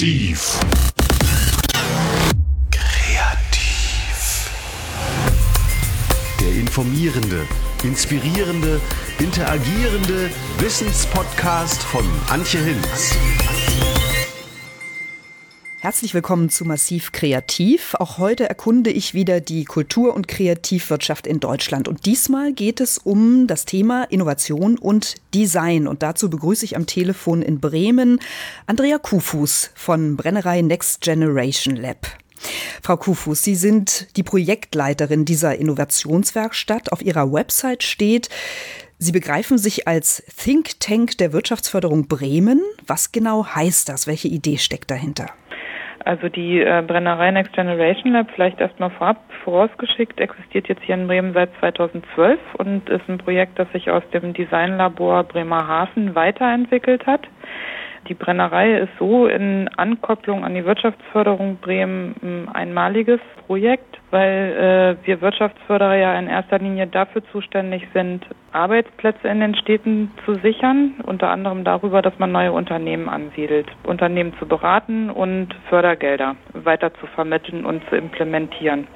Massiv. Kreativ. Der informierende, inspirierende, interagierende Wissenspodcast von Antje Hinz. Herzlich willkommen zu Massiv Kreativ. Auch heute erkunde ich wieder die Kultur- und Kreativwirtschaft in Deutschland. Und diesmal geht es um das Thema Innovation und Design. Und dazu begrüße ich am Telefon in Bremen Andrea Kufus von Brennerei Next Generation Lab. Frau Kufus, Sie sind die Projektleiterin dieser Innovationswerkstatt. Auf Ihrer Website steht, Sie begreifen sich als Think Tank der Wirtschaftsförderung Bremen. Was genau heißt das? Welche Idee steckt dahinter? Also die äh, Brennerei Next Generation Lab, vielleicht erstmal vorab vorausgeschickt, existiert jetzt hier in Bremen seit 2012 und ist ein Projekt, das sich aus dem Designlabor Bremerhaven weiterentwickelt hat. Die Brennerei ist so in Ankopplung an die Wirtschaftsförderung Bremen ein einmaliges Projekt, weil äh, wir Wirtschaftsförderer ja in erster Linie dafür zuständig sind, Arbeitsplätze in den Städten zu sichern, unter anderem darüber, dass man neue Unternehmen ansiedelt, Unternehmen zu beraten und Fördergelder weiter zu vermitteln und zu implementieren.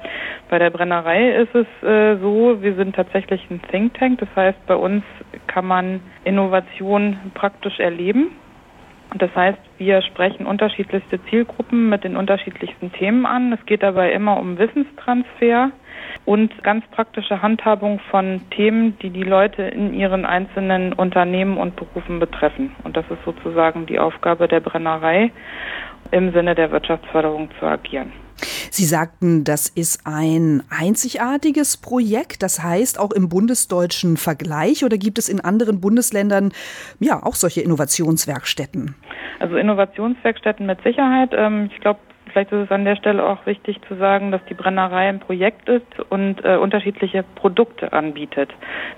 Bei der Brennerei ist es äh, so, wir sind tatsächlich ein Think Tank, das heißt, bei uns kann man Innovation praktisch erleben das heißt, wir sprechen unterschiedlichste Zielgruppen mit den unterschiedlichsten Themen an. Es geht dabei immer um Wissenstransfer und ganz praktische Handhabung von Themen, die die Leute in ihren einzelnen Unternehmen und Berufen betreffen. Und das ist sozusagen die Aufgabe der Brennerei, im Sinne der Wirtschaftsförderung zu agieren. Sie sagten, das ist ein einzigartiges Projekt, das heißt auch im bundesdeutschen Vergleich oder gibt es in anderen Bundesländern ja auch solche Innovationswerkstätten? Also Innovationswerkstätten mit Sicherheit. Ähm, ich glaube, vielleicht ist es an der Stelle auch wichtig zu sagen, dass die Brennerei ein Projekt ist und äh, unterschiedliche Produkte anbietet.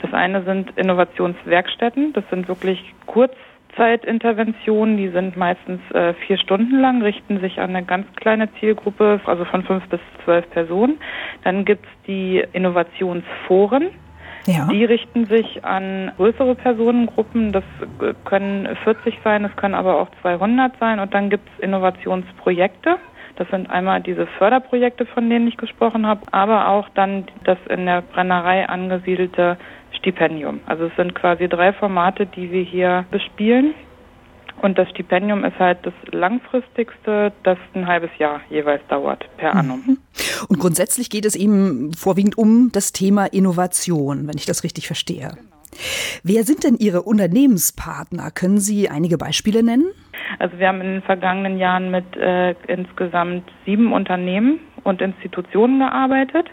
Das eine sind Innovationswerkstätten, das sind wirklich kurz Zeitinterventionen, die sind meistens äh, vier Stunden lang, richten sich an eine ganz kleine Zielgruppe, also von fünf bis zwölf Personen. Dann gibt's die Innovationsforen. Ja. Die richten sich an größere Personengruppen. Das können 40 sein, es können aber auch 200 sein. Und dann gibt's Innovationsprojekte. Das sind einmal diese Förderprojekte, von denen ich gesprochen habe, aber auch dann das in der Brennerei angesiedelte Stipendium. Also es sind quasi drei Formate, die wir hier bespielen. Und das Stipendium ist halt das langfristigste, das ein halbes Jahr jeweils dauert per mhm. annum. Und grundsätzlich geht es eben vorwiegend um das Thema Innovation, wenn ich das richtig verstehe. Genau. Wer sind denn Ihre Unternehmenspartner? Können Sie einige Beispiele nennen? Also wir haben in den vergangenen Jahren mit äh, insgesamt sieben Unternehmen und Institutionen gearbeitet.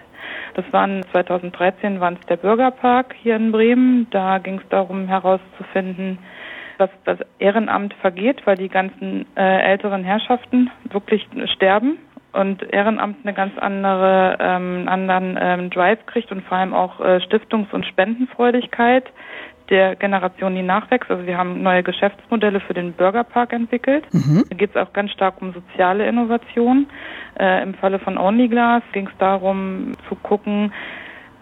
Das waren 2013 waren es der Bürgerpark hier in Bremen. Da ging es darum herauszufinden, dass das Ehrenamt vergeht, weil die ganzen äh, älteren Herrschaften wirklich sterben und Ehrenamt eine ganz andere ähm, anderen ähm, Drive kriegt und vor allem auch äh, Stiftungs- und Spendenfreudigkeit der Generation, die nachwächst. Also wir haben neue Geschäftsmodelle für den Bürgerpark entwickelt. Mhm. Da geht es auch ganz stark um soziale Innovation. Äh, Im Falle von OnlyGlass ging es darum zu gucken,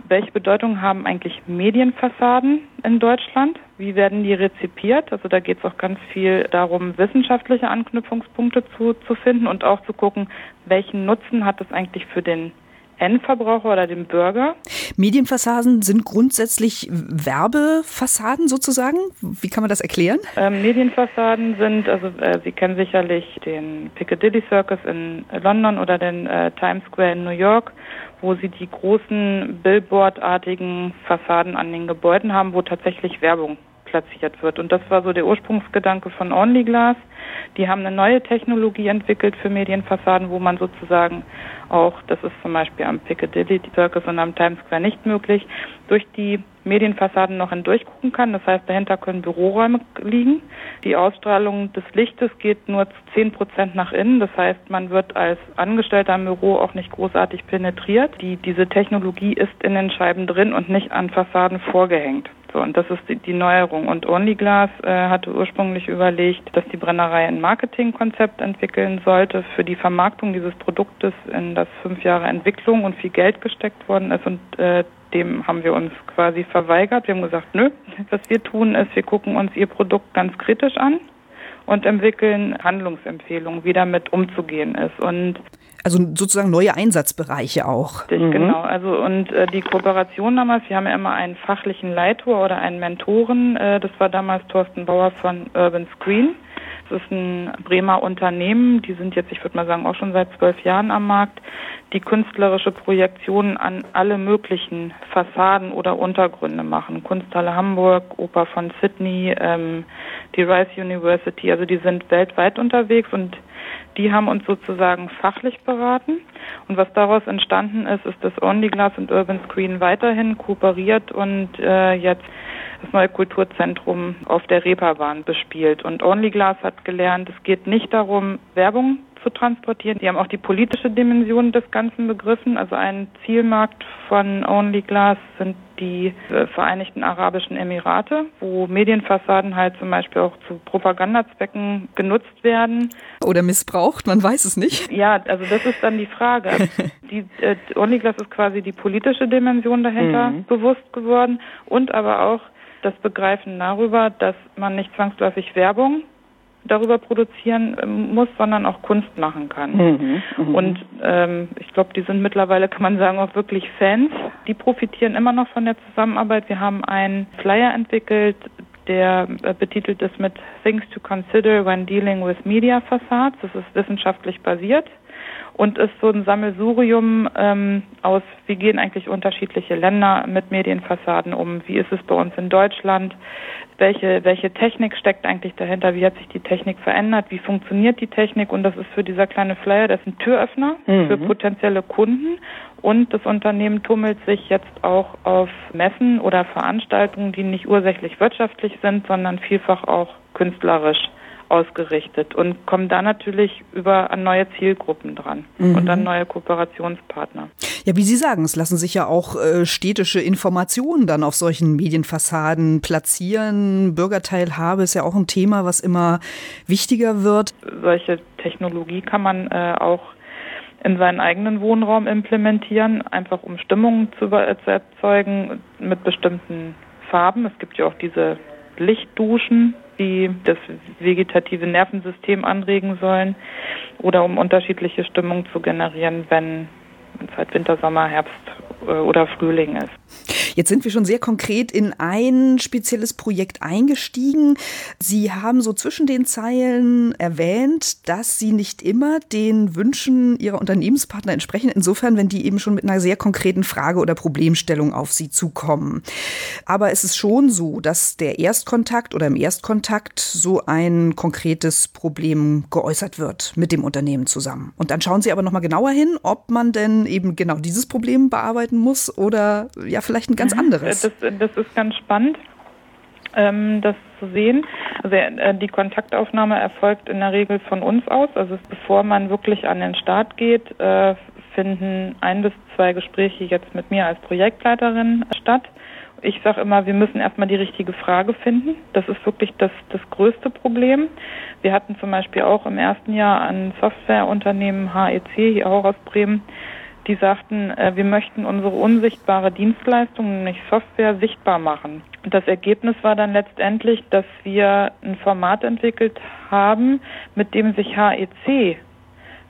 welche Bedeutung haben eigentlich Medienfassaden in Deutschland? Wie werden die rezipiert? Also da geht es auch ganz viel darum, wissenschaftliche Anknüpfungspunkte zu, zu finden und auch zu gucken, welchen Nutzen hat es eigentlich für den Endverbraucher oder den Bürger. Medienfassaden sind grundsätzlich Werbefassaden sozusagen. Wie kann man das erklären? Ähm, Medienfassaden sind, also äh, Sie kennen sicherlich den Piccadilly Circus in London oder den äh, Times Square in New York, wo sie die großen Billboardartigen Fassaden an den Gebäuden haben, wo tatsächlich Werbung platziert wird. Und das war so der Ursprungsgedanke von Only Glass. Die haben eine neue Technologie entwickelt für Medienfassaden, wo man sozusagen auch, das ist zum Beispiel am Piccadilly Circus und am Times Square nicht möglich, durch die Medienfassaden noch hindurch gucken kann. Das heißt, dahinter können Büroräume liegen. Die Ausstrahlung des Lichtes geht nur zu zehn Prozent nach innen. Das heißt, man wird als Angestellter im Büro auch nicht großartig penetriert. Die, diese Technologie ist in den Scheiben drin und nicht an Fassaden vorgehängt. So, und das ist die, Neuerung. Und OnlyGlass äh, hatte ursprünglich überlegt, dass die Brennerei ein Marketingkonzept entwickeln sollte für die Vermarktung dieses Produktes, in das fünf Jahre Entwicklung und viel Geld gesteckt worden ist. Und äh, dem haben wir uns quasi verweigert. Wir haben gesagt, nö, was wir tun ist, wir gucken uns ihr Produkt ganz kritisch an und entwickeln Handlungsempfehlungen, wie damit umzugehen ist. Und also sozusagen neue Einsatzbereiche auch. Richtig, mhm. genau. Also und äh, die Kooperation damals, wir haben ja immer einen fachlichen Leitor oder einen Mentoren. Äh, das war damals Thorsten Bauer von Urban Screen. Das ist ein Bremer Unternehmen. Die sind jetzt, ich würde mal sagen, auch schon seit zwölf Jahren am Markt, die künstlerische Projektionen an alle möglichen Fassaden oder Untergründe machen. Kunsthalle Hamburg, Oper von Sydney, ähm, die Rice University. Also die sind weltweit unterwegs und die haben uns sozusagen fachlich beraten. Und was daraus entstanden ist, ist, dass Only Glass und Urban Screen weiterhin kooperiert und äh, jetzt das neue Kulturzentrum auf der Reeperbahn bespielt. Und Only Glass hat gelernt, es geht nicht darum, Werbung zu transportieren. Die haben auch die politische Dimension des Ganzen begriffen. Also ein Zielmarkt von Only Glass sind die äh, Vereinigten Arabischen Emirate, wo Medienfassaden halt zum Beispiel auch zu Propagandazwecken genutzt werden. Oder missbraucht, man weiß es nicht. Ja, also das ist dann die Frage. die, äh, Only Glass ist quasi die politische Dimension dahinter mhm. bewusst geworden und aber auch das Begreifen darüber, dass man nicht zwangsläufig Werbung darüber produzieren ähm, muss, sondern auch Kunst machen kann. Mhm, mh. Und ähm, ich glaube, die sind mittlerweile, kann man sagen, auch wirklich Fans. Die profitieren immer noch von der Zusammenarbeit. Wir haben einen Flyer entwickelt, der äh, betitelt ist mit Things to Consider when Dealing with Media Facades. Das ist wissenschaftlich basiert und ist so ein Sammelsurium ähm, aus, wie gehen eigentlich unterschiedliche Länder mit Medienfassaden um, wie ist es bei uns in Deutschland, welche, welche Technik steckt eigentlich dahinter, wie hat sich die Technik verändert, wie funktioniert die Technik? Und das ist für dieser kleine Flyer, das ist ein Türöffner mhm. für potenzielle Kunden. Und das Unternehmen tummelt sich jetzt auch auf Messen oder Veranstaltungen, die nicht ursächlich wirtschaftlich sind, sondern vielfach auch künstlerisch ausgerichtet und kommen da natürlich über an neue Zielgruppen dran mhm. und an neue Kooperationspartner. Ja, wie Sie sagen, es lassen sich ja auch äh, städtische Informationen dann auf solchen Medienfassaden platzieren. Bürgerteilhabe ist ja auch ein Thema, was immer wichtiger wird. Solche Technologie kann man äh, auch in seinen eigenen Wohnraum implementieren, einfach um Stimmungen zu, zu erzeugen mit bestimmten Farben. Es gibt ja auch diese Lichtduschen, die das vegetative Nervensystem anregen sollen oder um unterschiedliche Stimmungen zu generieren, wenn es halt Winter, Sommer, Herbst äh, oder Frühling ist. Jetzt sind wir schon sehr konkret in ein spezielles Projekt eingestiegen. Sie haben so zwischen den Zeilen erwähnt, dass Sie nicht immer den Wünschen Ihrer Unternehmenspartner entsprechen, insofern, wenn die eben schon mit einer sehr konkreten Frage oder Problemstellung auf Sie zukommen. Aber es ist schon so, dass der Erstkontakt oder im Erstkontakt so ein konkretes Problem geäußert wird mit dem Unternehmen zusammen. Und dann schauen Sie aber noch mal genauer hin, ob man denn eben genau dieses Problem bearbeiten muss oder ja vielleicht ein ganz mhm. anderes. Das, das ist ganz spannend. Ähm, das zu sehen. Also äh, die Kontaktaufnahme erfolgt in der Regel von uns aus. Also bevor man wirklich an den Start geht, äh, finden ein bis zwei Gespräche jetzt mit mir als Projektleiterin statt. Ich sage immer, wir müssen erstmal die richtige Frage finden. Das ist wirklich das, das größte Problem. Wir hatten zum Beispiel auch im ersten Jahr ein Softwareunternehmen HEC, hier auch aus Bremen, die sagten, äh, wir möchten unsere unsichtbare Dienstleistung, nämlich Software, sichtbar machen. Und das Ergebnis war dann letztendlich, dass wir ein Format entwickelt haben, mit dem sich HEC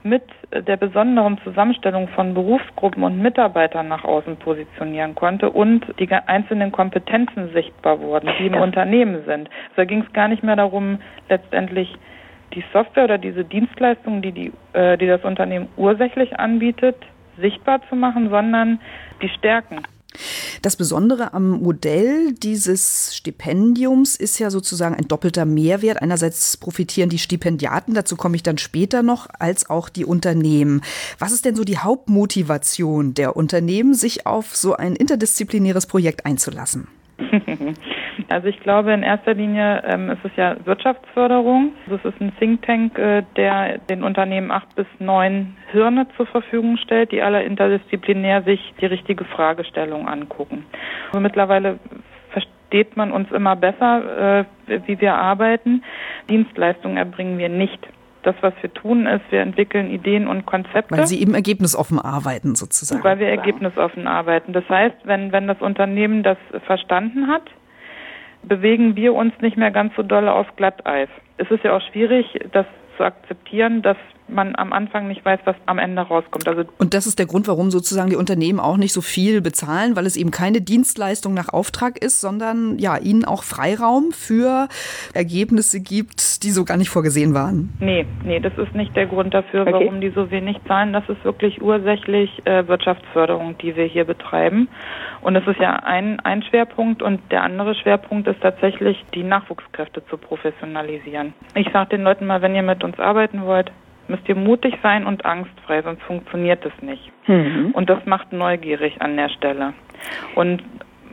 mit der besonderen Zusammenstellung von Berufsgruppen und Mitarbeitern nach außen positionieren konnte und die einzelnen Kompetenzen sichtbar wurden, die im Unternehmen sind. Also da ging es gar nicht mehr darum, letztendlich die Software oder diese Dienstleistungen, die, die, äh, die das Unternehmen ursächlich anbietet, sichtbar zu machen, sondern die Stärken. Das Besondere am Modell dieses Stipendiums ist ja sozusagen ein doppelter Mehrwert. Einerseits profitieren die Stipendiaten, dazu komme ich dann später noch, als auch die Unternehmen. Was ist denn so die Hauptmotivation der Unternehmen, sich auf so ein interdisziplinäres Projekt einzulassen? Also ich glaube, in erster Linie ähm, ist es ja Wirtschaftsförderung. Das ist ein Think Tank, äh, der den Unternehmen acht bis neun Hirne zur Verfügung stellt, die alle interdisziplinär sich die richtige Fragestellung angucken. Also mittlerweile versteht man uns immer besser, äh, wie wir arbeiten. Dienstleistungen erbringen wir nicht das, was wir tun, ist, wir entwickeln Ideen und Konzepte. Weil Sie eben ergebnisoffen arbeiten sozusagen. Weil wir ergebnisoffen arbeiten. Das heißt, wenn, wenn das Unternehmen das verstanden hat, bewegen wir uns nicht mehr ganz so doll auf Glatteis. Es ist ja auch schwierig, das zu akzeptieren, dass man am Anfang nicht weiß, was am Ende rauskommt. Also und das ist der Grund, warum sozusagen die Unternehmen auch nicht so viel bezahlen, weil es eben keine Dienstleistung nach Auftrag ist, sondern ja, ihnen auch Freiraum für Ergebnisse gibt, die so gar nicht vorgesehen waren. Nee, nee, das ist nicht der Grund dafür, okay. warum die so wenig zahlen. Das ist wirklich ursächlich äh, Wirtschaftsförderung, die wir hier betreiben. Und das ist ja ein, ein Schwerpunkt und der andere Schwerpunkt ist tatsächlich, die Nachwuchskräfte zu professionalisieren. Ich sage den Leuten mal, wenn ihr mit uns arbeiten wollt, müsst ihr mutig sein und angstfrei, sonst funktioniert es nicht. Mhm. Und das macht neugierig an der Stelle. Und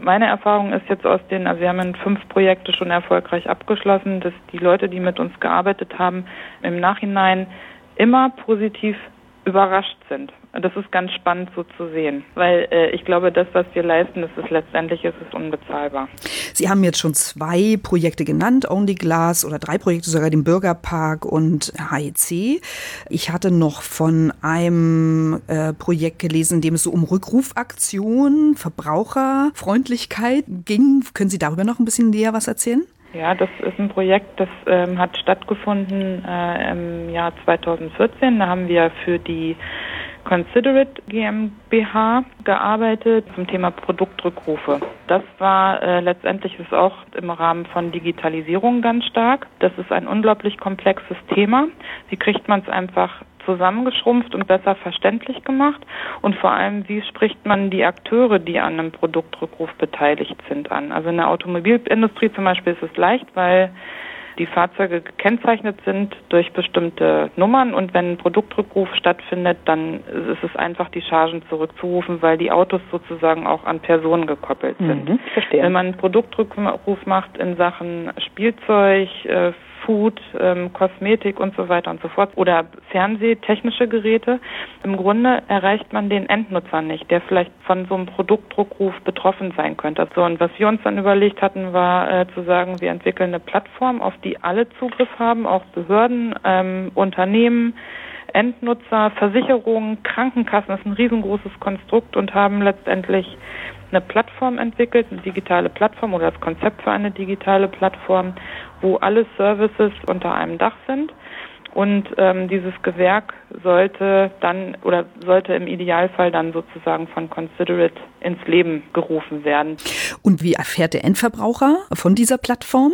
meine Erfahrung ist jetzt aus den, also wir haben fünf Projekte schon erfolgreich abgeschlossen, dass die Leute, die mit uns gearbeitet haben, im Nachhinein immer positiv überrascht sind. Das ist ganz spannend so zu sehen, weil äh, ich glaube, das, was wir leisten, das ist letztendlich ist es unbezahlbar. Sie haben jetzt schon zwei Projekte genannt, Only Glass oder drei Projekte, sogar den Bürgerpark und HEC. Ich hatte noch von einem äh, Projekt gelesen, in dem es so um Rückrufaktion, Verbraucherfreundlichkeit ging. Können Sie darüber noch ein bisschen näher was erzählen? Ja, das ist ein Projekt, das ähm, hat stattgefunden äh, im Jahr 2014. Da haben wir für die Considerate GmbH gearbeitet zum Thema Produktrückrufe. Das war äh, letztendlich ist auch im Rahmen von Digitalisierung ganz stark. Das ist ein unglaublich komplexes Thema. Wie kriegt man es einfach zusammengeschrumpft und besser verständlich gemacht? Und vor allem, wie spricht man die Akteure, die an einem Produktrückruf beteiligt sind, an? Also in der Automobilindustrie zum Beispiel ist es leicht, weil die Fahrzeuge gekennzeichnet sind durch bestimmte Nummern und wenn ein Produktrückruf stattfindet, dann ist es einfach, die Chargen zurückzurufen, weil die Autos sozusagen auch an Personen gekoppelt sind. Mhm, wenn man einen Produktrückruf macht in Sachen Spielzeug, äh, Food, ähm, Kosmetik und so weiter und so fort oder Fernsehtechnische Geräte. Im Grunde erreicht man den Endnutzer nicht, der vielleicht von so einem Produktdruckruf betroffen sein könnte. So, und was wir uns dann überlegt hatten, war äh, zu sagen, wir entwickeln eine Plattform, auf die alle Zugriff haben, auch Behörden, ähm, Unternehmen, Endnutzer, Versicherungen, Krankenkassen, das ist ein riesengroßes Konstrukt und haben letztendlich eine Plattform entwickelt, eine digitale Plattform oder das Konzept für eine digitale Plattform, wo alle Services unter einem Dach sind. Und ähm, dieses Gewerk sollte dann oder sollte im Idealfall dann sozusagen von Considerate ins Leben gerufen werden. Und wie erfährt der Endverbraucher von dieser Plattform?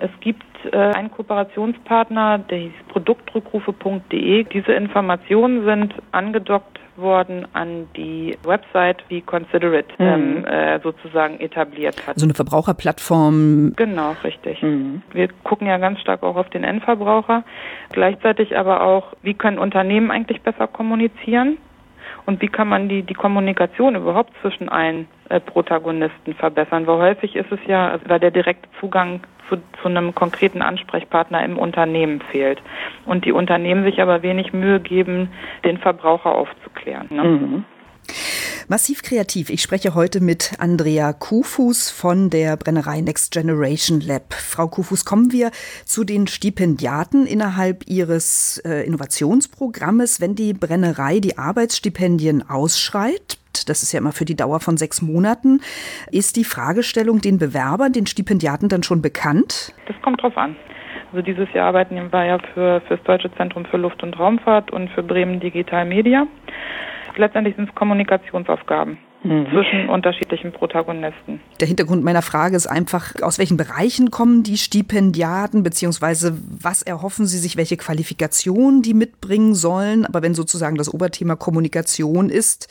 Es gibt äh, einen Kooperationspartner, der hieß produktrückrufe.de. Diese Informationen sind angedockt worden an die Website, wie Considerate mhm. ähm, äh, sozusagen etabliert hat. So eine Verbraucherplattform. Genau, richtig. Mhm. Wir gucken ja ganz stark auch auf den Endverbraucher. Gleichzeitig aber auch, wie können Unternehmen eigentlich besser kommunizieren? Und wie kann man die, die Kommunikation überhaupt zwischen allen Protagonisten verbessern? Weil häufig ist es ja, also, weil der direkte Zugang zu, zu einem konkreten Ansprechpartner im Unternehmen fehlt. Und die Unternehmen sich aber wenig Mühe geben, den Verbraucher aufzuklären. Ne? Mhm. Massiv kreativ. Ich spreche heute mit Andrea Kufus von der Brennerei Next Generation Lab. Frau Kufus, kommen wir zu den Stipendiaten innerhalb Ihres äh, Innovationsprogrammes. Wenn die Brennerei die Arbeitsstipendien ausschreibt, das ist ja immer für die Dauer von sechs Monaten, ist die Fragestellung den Bewerbern, den Stipendiaten dann schon bekannt? Das kommt drauf an. Also dieses Jahr arbeiten wir ja für, für das Deutsche Zentrum für Luft- und Raumfahrt und für Bremen Digital Media letztendlich sind es Kommunikationsaufgaben. Zwischen unterschiedlichen Protagonisten. Der Hintergrund meiner Frage ist einfach, aus welchen Bereichen kommen die Stipendiaten, beziehungsweise was erhoffen sie sich, welche Qualifikationen die mitbringen sollen. Aber wenn sozusagen das Oberthema Kommunikation ist,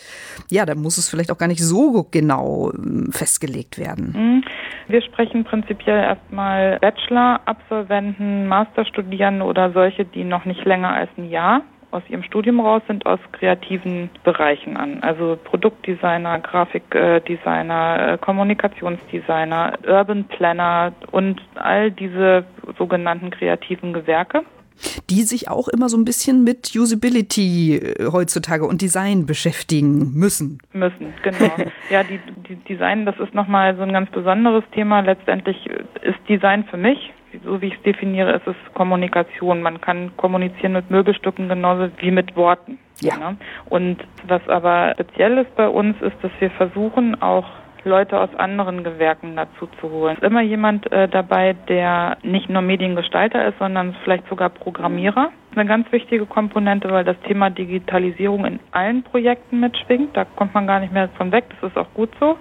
ja, dann muss es vielleicht auch gar nicht so genau ähm, festgelegt werden. Mhm. Wir sprechen prinzipiell erstmal Bachelor-Absolventen, Masterstudierende oder solche, die noch nicht länger als ein Jahr aus ihrem Studium raus sind aus kreativen Bereichen an. Also Produktdesigner, Grafikdesigner, äh, Kommunikationsdesigner, Urban Planner und all diese sogenannten kreativen Gewerke die sich auch immer so ein bisschen mit Usability äh, heutzutage und Design beschäftigen müssen. Müssen, genau. ja, die, die Design, das ist nochmal so ein ganz besonderes Thema. Letztendlich ist Design für mich so wie ich es definiere, ist es Kommunikation. Man kann kommunizieren mit Möbelstücken genauso wie mit Worten. Ja. Ne? Und was aber speziell ist bei uns, ist, dass wir versuchen, auch Leute aus anderen Gewerken dazu zu holen. Immer jemand äh, dabei, der nicht nur Mediengestalter ist, sondern vielleicht sogar Programmierer. Eine ganz wichtige Komponente, weil das Thema Digitalisierung in allen Projekten mitschwingt. Da kommt man gar nicht mehr von weg. Das ist auch gut so.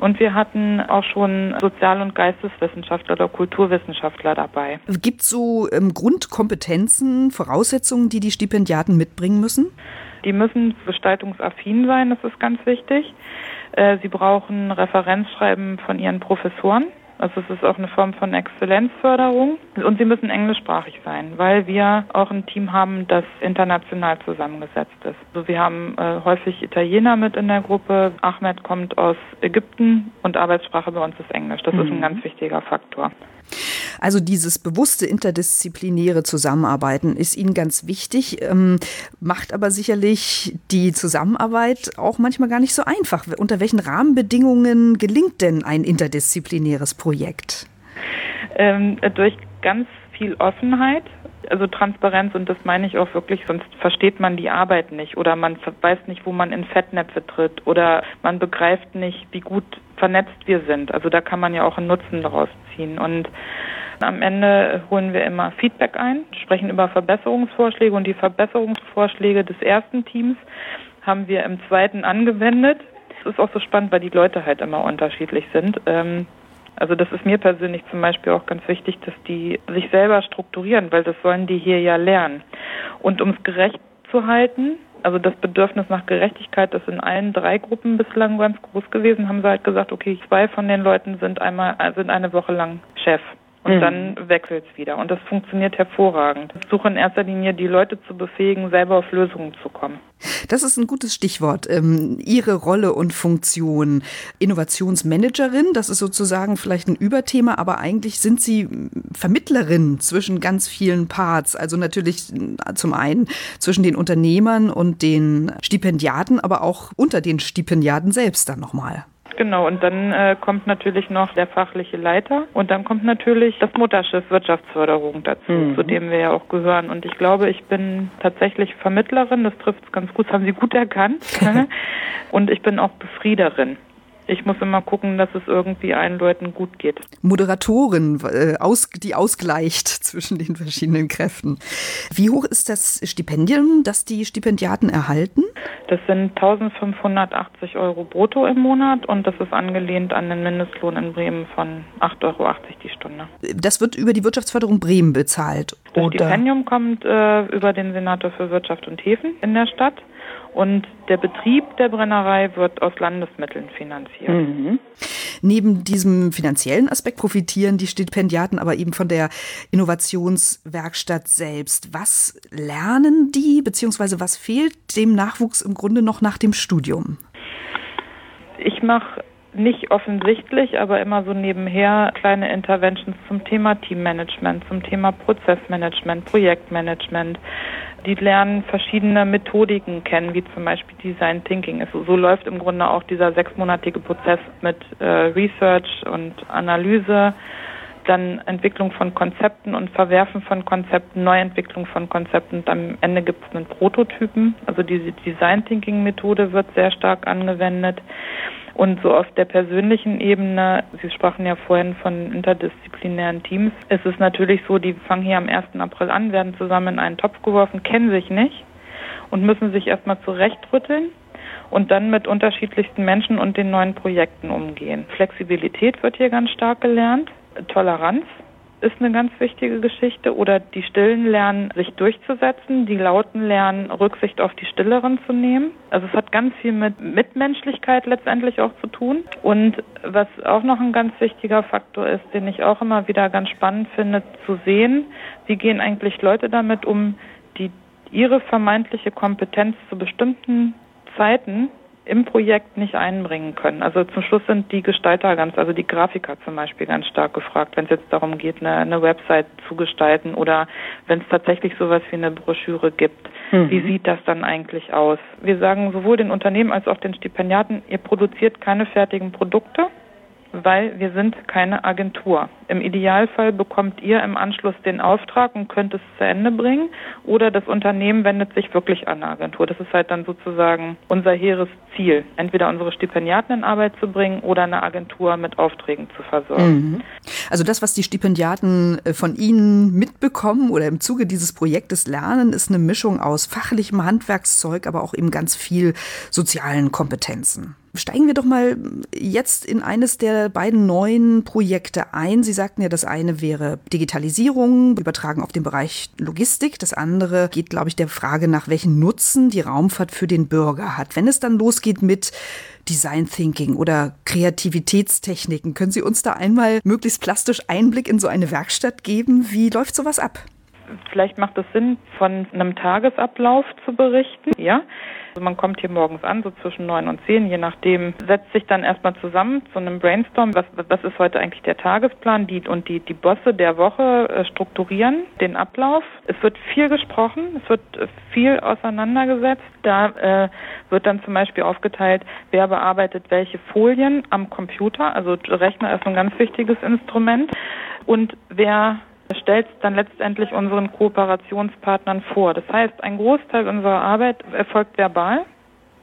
Und wir hatten auch schon Sozial- und Geisteswissenschaftler oder Kulturwissenschaftler dabei. Gibt es so ähm, Grundkompetenzen, Voraussetzungen, die die Stipendiaten mitbringen müssen? Die müssen gestaltungsaffin sein, das ist ganz wichtig. Äh, sie brauchen Referenzschreiben von ihren Professoren. Also es ist auch eine Form von Exzellenzförderung. Und sie müssen englischsprachig sein, weil wir auch ein Team haben, das international zusammengesetzt ist. Also wir haben äh, häufig Italiener mit in der Gruppe. Ahmed kommt aus Ägypten und Arbeitssprache bei uns ist Englisch. Das mhm. ist ein mhm. ganz wichtiger Faktor. Also dieses bewusste interdisziplinäre Zusammenarbeiten ist Ihnen ganz wichtig, ähm, macht aber sicherlich die Zusammenarbeit auch manchmal gar nicht so einfach. Unter welchen Rahmenbedingungen gelingt denn ein interdisziplinäres Projekt? Ähm, durch ganz viel Offenheit, also Transparenz und das meine ich auch wirklich, sonst versteht man die Arbeit nicht oder man weiß nicht, wo man in Fettnäpfe tritt oder man begreift nicht, wie gut vernetzt wir sind. Also da kann man ja auch einen Nutzen daraus ziehen und am Ende holen wir immer Feedback ein, sprechen über Verbesserungsvorschläge und die Verbesserungsvorschläge des ersten Teams haben wir im zweiten angewendet. Es ist auch so spannend, weil die Leute halt immer unterschiedlich sind. Ähm, also das ist mir persönlich zum Beispiel auch ganz wichtig, dass die sich selber strukturieren, weil das sollen die hier ja lernen. Und um es gerecht zu halten, also das Bedürfnis nach Gerechtigkeit, das in allen drei Gruppen bislang ganz groß gewesen, haben sie halt gesagt, okay, zwei von den Leuten sind einmal, sind eine Woche lang Chef. Und mhm. dann wechselt es wieder. Und das funktioniert hervorragend. Ich suche in erster Linie, die Leute zu befähigen, selber auf Lösungen zu kommen. Das ist ein gutes Stichwort. Ähm, Ihre Rolle und Funktion. Innovationsmanagerin, das ist sozusagen vielleicht ein Überthema, aber eigentlich sind Sie Vermittlerin zwischen ganz vielen Parts. Also natürlich äh, zum einen zwischen den Unternehmern und den Stipendiaten, aber auch unter den Stipendiaten selbst dann nochmal. Genau, und dann äh, kommt natürlich noch der fachliche Leiter und dann kommt natürlich das Mutterschiff Wirtschaftsförderung dazu, mhm. zu dem wir ja auch gehören. Und ich glaube, ich bin tatsächlich Vermittlerin, das trifft es ganz gut, das haben Sie gut erkannt. und ich bin auch Befriederin ich muss immer gucken, dass es irgendwie allen Leuten gut geht. Moderatorin, äh, aus, die ausgleicht zwischen den verschiedenen Kräften. Wie hoch ist das Stipendium, das die Stipendiaten erhalten? Das sind 1580 Euro brutto im Monat und das ist angelehnt an den Mindestlohn in Bremen von 8,80 Euro die Stunde. Das wird über die Wirtschaftsförderung Bremen bezahlt. Das oder? Stipendium kommt äh, über den Senator für Wirtschaft und Häfen in der Stadt. Und der Betrieb der Brennerei wird aus Landesmitteln finanziert. Mhm. Neben diesem finanziellen Aspekt profitieren die Stipendiaten aber eben von der Innovationswerkstatt selbst. Was lernen die, beziehungsweise was fehlt dem Nachwuchs im Grunde noch nach dem Studium? Ich mache nicht offensichtlich, aber immer so nebenher kleine Interventions zum Thema Teammanagement, zum Thema Prozessmanagement, Projektmanagement. Die lernen verschiedene Methodiken kennen, wie zum Beispiel Design Thinking. So, so läuft im Grunde auch dieser sechsmonatige Prozess mit äh, Research und Analyse, dann Entwicklung von Konzepten und Verwerfen von Konzepten, Neuentwicklung von Konzepten. Und am Ende gibt es einen Prototypen. Also diese Design Thinking Methode wird sehr stark angewendet. Und so auf der persönlichen Ebene, Sie sprachen ja vorhin von interdisziplinären Teams, ist es natürlich so, die fangen hier am 1. April an, werden zusammen in einen Topf geworfen, kennen sich nicht und müssen sich erstmal zurechtrütteln und dann mit unterschiedlichsten Menschen und den neuen Projekten umgehen. Flexibilität wird hier ganz stark gelernt, Toleranz ist eine ganz wichtige Geschichte. Oder die Stillen lernen, sich durchzusetzen, die Lauten lernen, Rücksicht auf die Stilleren zu nehmen. Also es hat ganz viel mit Mitmenschlichkeit letztendlich auch zu tun. Und was auch noch ein ganz wichtiger Faktor ist, den ich auch immer wieder ganz spannend finde, zu sehen, wie gehen eigentlich Leute damit um, die ihre vermeintliche Kompetenz zu bestimmten Zeiten im Projekt nicht einbringen können. Also zum Schluss sind die Gestalter ganz, also die Grafiker zum Beispiel ganz stark gefragt, wenn es jetzt darum geht, eine, eine Website zu gestalten oder wenn es tatsächlich sowas wie eine Broschüre gibt. Mhm. Wie sieht das dann eigentlich aus? Wir sagen sowohl den Unternehmen als auch den Stipendiaten, ihr produziert keine fertigen Produkte, weil wir sind keine Agentur. Im Idealfall bekommt ihr im Anschluss den Auftrag und könnt es zu Ende bringen oder das Unternehmen wendet sich wirklich an eine Agentur. Das ist halt dann sozusagen unser hehres Ziel, entweder unsere Stipendiaten in Arbeit zu bringen oder eine Agentur mit Aufträgen zu versorgen. Mhm. Also das, was die Stipendiaten äh, von Ihnen mitbekommen oder im Zuge dieses Projektes lernen, ist eine Mischung aus fachlichem Handwerkszeug, aber auch eben ganz viel sozialen Kompetenzen. Steigen wir doch mal jetzt in eines der beiden neuen Projekte ein. Sie sagten ja, das eine wäre Digitalisierung, übertragen auf den Bereich Logistik. Das andere geht, glaube ich, der Frage nach, welchen Nutzen die Raumfahrt für den Bürger hat. Wenn es dann losgeht mit Design Thinking oder Kreativitätstechniken, können Sie uns da einmal möglichst plastisch Einblick in so eine Werkstatt geben? Wie läuft sowas ab? Vielleicht macht es Sinn, von einem Tagesablauf zu berichten. Ja, also man kommt hier morgens an, so zwischen neun und zehn, je nachdem, setzt sich dann erstmal zusammen zu einem Brainstorm. Was, was ist heute eigentlich der Tagesplan? Die und die, die Bosse der Woche äh, strukturieren den Ablauf. Es wird viel gesprochen, es wird viel auseinandergesetzt. Da äh, wird dann zum Beispiel aufgeteilt, wer bearbeitet welche Folien am Computer. Also Rechner ist ein ganz wichtiges Instrument. Und wer stellt es dann letztendlich unseren Kooperationspartnern vor. Das heißt, ein Großteil unserer Arbeit erfolgt verbal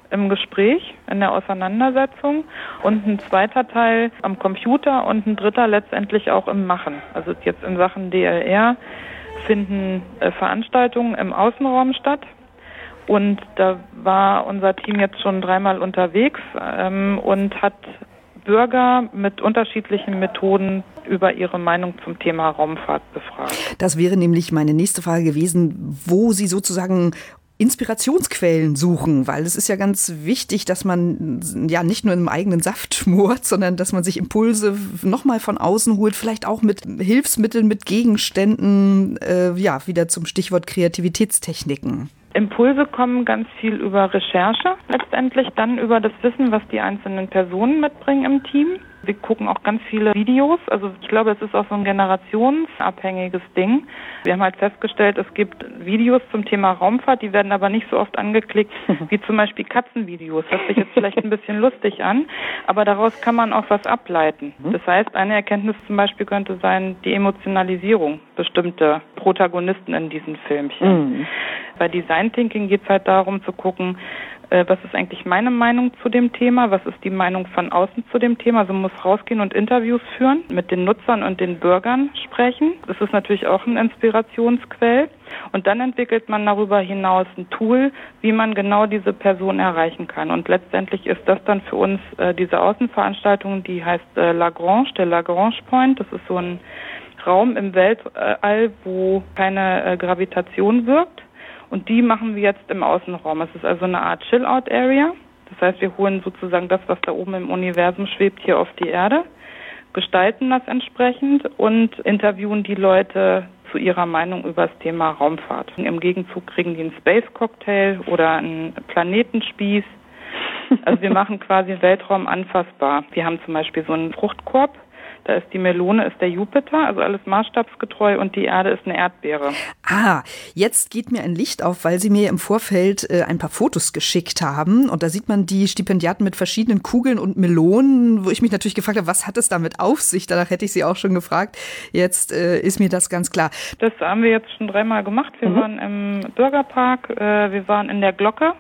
im Gespräch, in der Auseinandersetzung und ein zweiter Teil am Computer und ein dritter letztendlich auch im Machen. Also jetzt in Sachen DLR finden äh, Veranstaltungen im Außenraum statt. Und da war unser Team jetzt schon dreimal unterwegs ähm, und hat Bürger mit unterschiedlichen Methoden über ihre Meinung zum Thema Raumfahrt befragt. Das wäre nämlich meine nächste Frage gewesen, wo Sie sozusagen Inspirationsquellen suchen, weil es ist ja ganz wichtig, dass man ja nicht nur im eigenen Saft schmort, sondern dass man sich Impulse nochmal von außen holt, vielleicht auch mit Hilfsmitteln, mit Gegenständen, äh, ja, wieder zum Stichwort Kreativitätstechniken. Impulse kommen ganz viel über Recherche, letztendlich dann über das Wissen, was die einzelnen Personen mitbringen im Team. Wir gucken auch ganz viele Videos. Also ich glaube, es ist auch so ein generationsabhängiges Ding. Wir haben halt festgestellt, es gibt Videos zum Thema Raumfahrt, die werden aber nicht so oft angeklickt wie zum Beispiel Katzenvideos. Das hört sich jetzt vielleicht ein bisschen lustig an, aber daraus kann man auch was ableiten. Mhm. Das heißt, eine Erkenntnis zum Beispiel könnte sein, die Emotionalisierung bestimmter Protagonisten in diesen Filmchen. Mhm. Bei Design Thinking geht es halt darum zu gucken, was ist eigentlich meine Meinung zu dem Thema, was ist die Meinung von außen zu dem Thema. Also muss rausgehen und Interviews führen, mit den Nutzern und den Bürgern sprechen. Das ist natürlich auch ein Inspirationsquell. Und dann entwickelt man darüber hinaus ein Tool, wie man genau diese Person erreichen kann. Und letztendlich ist das dann für uns äh, diese Außenveranstaltung, die heißt äh, Lagrange, der Lagrange Point. Das ist so ein Raum im Weltall, wo keine äh, Gravitation wirkt und die machen wir jetzt im Außenraum. Es ist also eine Art Chill-Out-Area. Das heißt, wir holen sozusagen das, was da oben im Universum schwebt, hier auf die Erde, gestalten das entsprechend und interviewen die Leute zu ihrer Meinung über das Thema Raumfahrt. Im Gegenzug kriegen die einen Space Cocktail oder einen Planetenspieß. Also wir machen quasi Weltraum anfassbar. Wir haben zum Beispiel so einen Fruchtkorb, da ist die Melone, ist der Jupiter, also alles maßstabsgetreu und die Erde ist eine Erdbeere. Ah, jetzt geht mir ein Licht auf, weil Sie mir im Vorfeld äh, ein paar Fotos geschickt haben und da sieht man die Stipendiaten mit verschiedenen Kugeln und Melonen, wo ich mich natürlich gefragt habe, was hat es damit auf sich? Danach hätte ich Sie auch schon gefragt. Jetzt äh, ist mir das ganz klar. Das haben wir jetzt schon dreimal gemacht. Wir mhm. waren im Bürgerpark, äh, wir waren in der Glocke.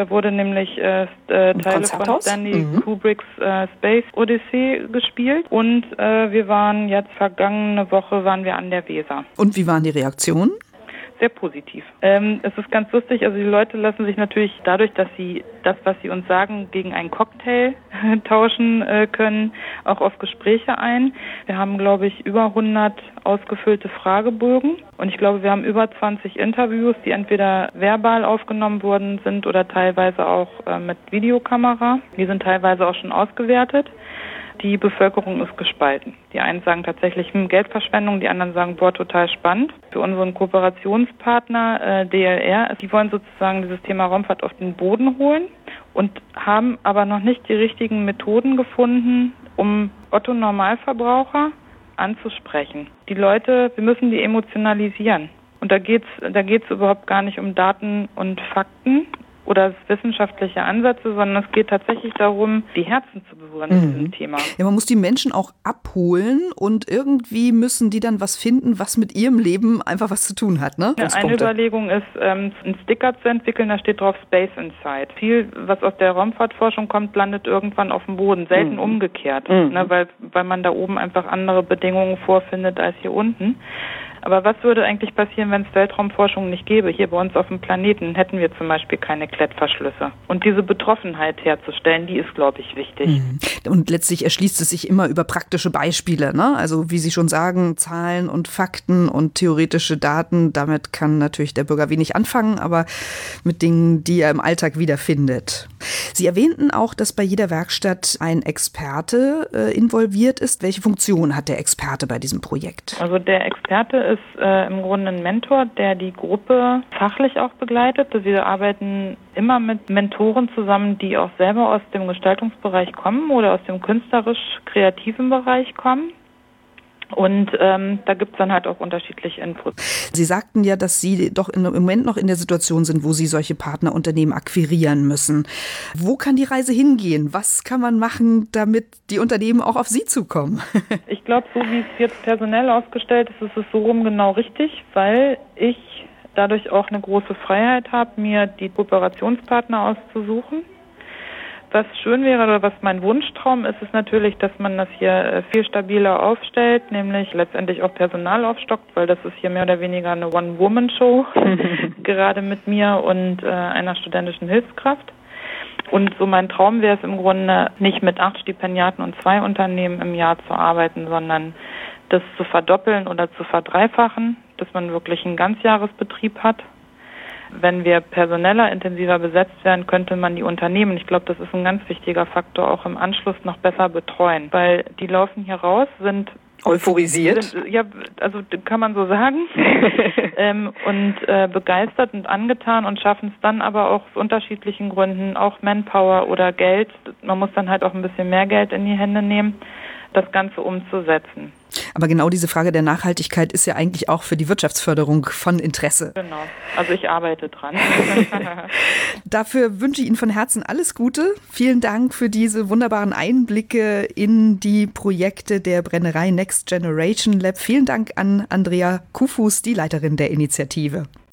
Da wurde nämlich äh, äh Teile von Stanley mhm. Kubricks äh, Space Odyssey gespielt und äh, wir waren jetzt vergangene Woche waren wir an der Weser. Und wie waren die Reaktionen? Sehr positiv. Ähm, es ist ganz lustig, also die Leute lassen sich natürlich dadurch, dass sie das, was sie uns sagen, gegen einen Cocktail tauschen äh, können, auch auf Gespräche ein. Wir haben, glaube ich, über 100 ausgefüllte Fragebögen und ich glaube, wir haben über 20 Interviews, die entweder verbal aufgenommen worden sind oder teilweise auch äh, mit Videokamera. Die sind teilweise auch schon ausgewertet die Bevölkerung ist gespalten. Die einen sagen tatsächlich hm, Geldverschwendung, die anderen sagen, boah, total spannend. Für unseren Kooperationspartner äh, DLR, die wollen sozusagen dieses Thema Raumfahrt auf den Boden holen und haben aber noch nicht die richtigen Methoden gefunden, um Otto Normalverbraucher anzusprechen. Die Leute, wir müssen die emotionalisieren. Und da geht's, da geht's überhaupt gar nicht um Daten und Fakten, oder wissenschaftliche Ansätze, sondern es geht tatsächlich darum, die Herzen zu berühren mhm. in diesem Thema. Ja, man muss die Menschen auch abholen und irgendwie müssen die dann was finden, was mit ihrem Leben einfach was zu tun hat. Ne? Ja, eine Überlegung ist, ähm, einen Sticker zu entwickeln, da steht drauf Space Inside. Viel, was aus der Raumfahrtforschung kommt, landet irgendwann auf dem Boden, selten mhm. umgekehrt, mhm. Ne, weil, weil man da oben einfach andere Bedingungen vorfindet als hier unten. Aber was würde eigentlich passieren, wenn es Weltraumforschung nicht gäbe? Hier bei uns auf dem Planeten hätten wir zum Beispiel keine Klettverschlüsse. Und diese Betroffenheit herzustellen, die ist, glaube ich, wichtig. Mhm. Und letztlich erschließt es sich immer über praktische Beispiele. Ne? Also wie Sie schon sagen, Zahlen und Fakten und theoretische Daten, damit kann natürlich der Bürger wenig anfangen, aber mit Dingen, die er im Alltag wiederfindet. Sie erwähnten auch, dass bei jeder Werkstatt ein Experte äh, involviert ist. Welche Funktion hat der Experte bei diesem Projekt? Also der Experte ist äh, im Grunde ein Mentor, der die Gruppe fachlich auch begleitet. Wir arbeiten immer mit Mentoren zusammen, die auch selber aus dem Gestaltungsbereich kommen oder aus dem künstlerisch-kreativen Bereich kommen. Und ähm, da gibt's dann halt auch unterschiedliche Inputs. Sie sagten ja, dass Sie doch im Moment noch in der Situation sind, wo Sie solche Partnerunternehmen akquirieren müssen. Wo kann die Reise hingehen? Was kann man machen, damit die Unternehmen auch auf Sie zukommen? ich glaube, so wie es jetzt personell aufgestellt ist, ist es so rum genau richtig, weil ich dadurch auch eine große Freiheit habe, mir die Kooperationspartner auszusuchen. Was schön wäre oder was mein Wunschtraum ist, ist natürlich, dass man das hier äh, viel stabiler aufstellt, nämlich letztendlich auch Personal aufstockt, weil das ist hier mehr oder weniger eine One-Woman-Show, gerade mit mir und äh, einer studentischen Hilfskraft. Und so mein Traum wäre es im Grunde, nicht mit acht Stipendiaten und zwei Unternehmen im Jahr zu arbeiten, sondern das zu verdoppeln oder zu verdreifachen, dass man wirklich einen Ganzjahresbetrieb hat wenn wir personeller intensiver besetzt werden, könnte man die Unternehmen, ich glaube, das ist ein ganz wichtiger Faktor, auch im Anschluss noch besser betreuen, weil die laufen hier raus, sind euphorisiert. Sind, ja, also kann man so sagen. ähm, und äh, begeistert und angetan und schaffen es dann aber auch aus unterschiedlichen Gründen, auch Manpower oder Geld. Man muss dann halt auch ein bisschen mehr Geld in die Hände nehmen, das Ganze umzusetzen. Aber genau diese Frage der Nachhaltigkeit ist ja eigentlich auch für die Wirtschaftsförderung von Interesse. Genau. Also ich arbeite dran. Dafür wünsche ich Ihnen von Herzen alles Gute. Vielen Dank für diese wunderbaren Einblicke in die Projekte der Brennerei Next Generation Lab. Vielen Dank an Andrea Kufus, die Leiterin der Initiative.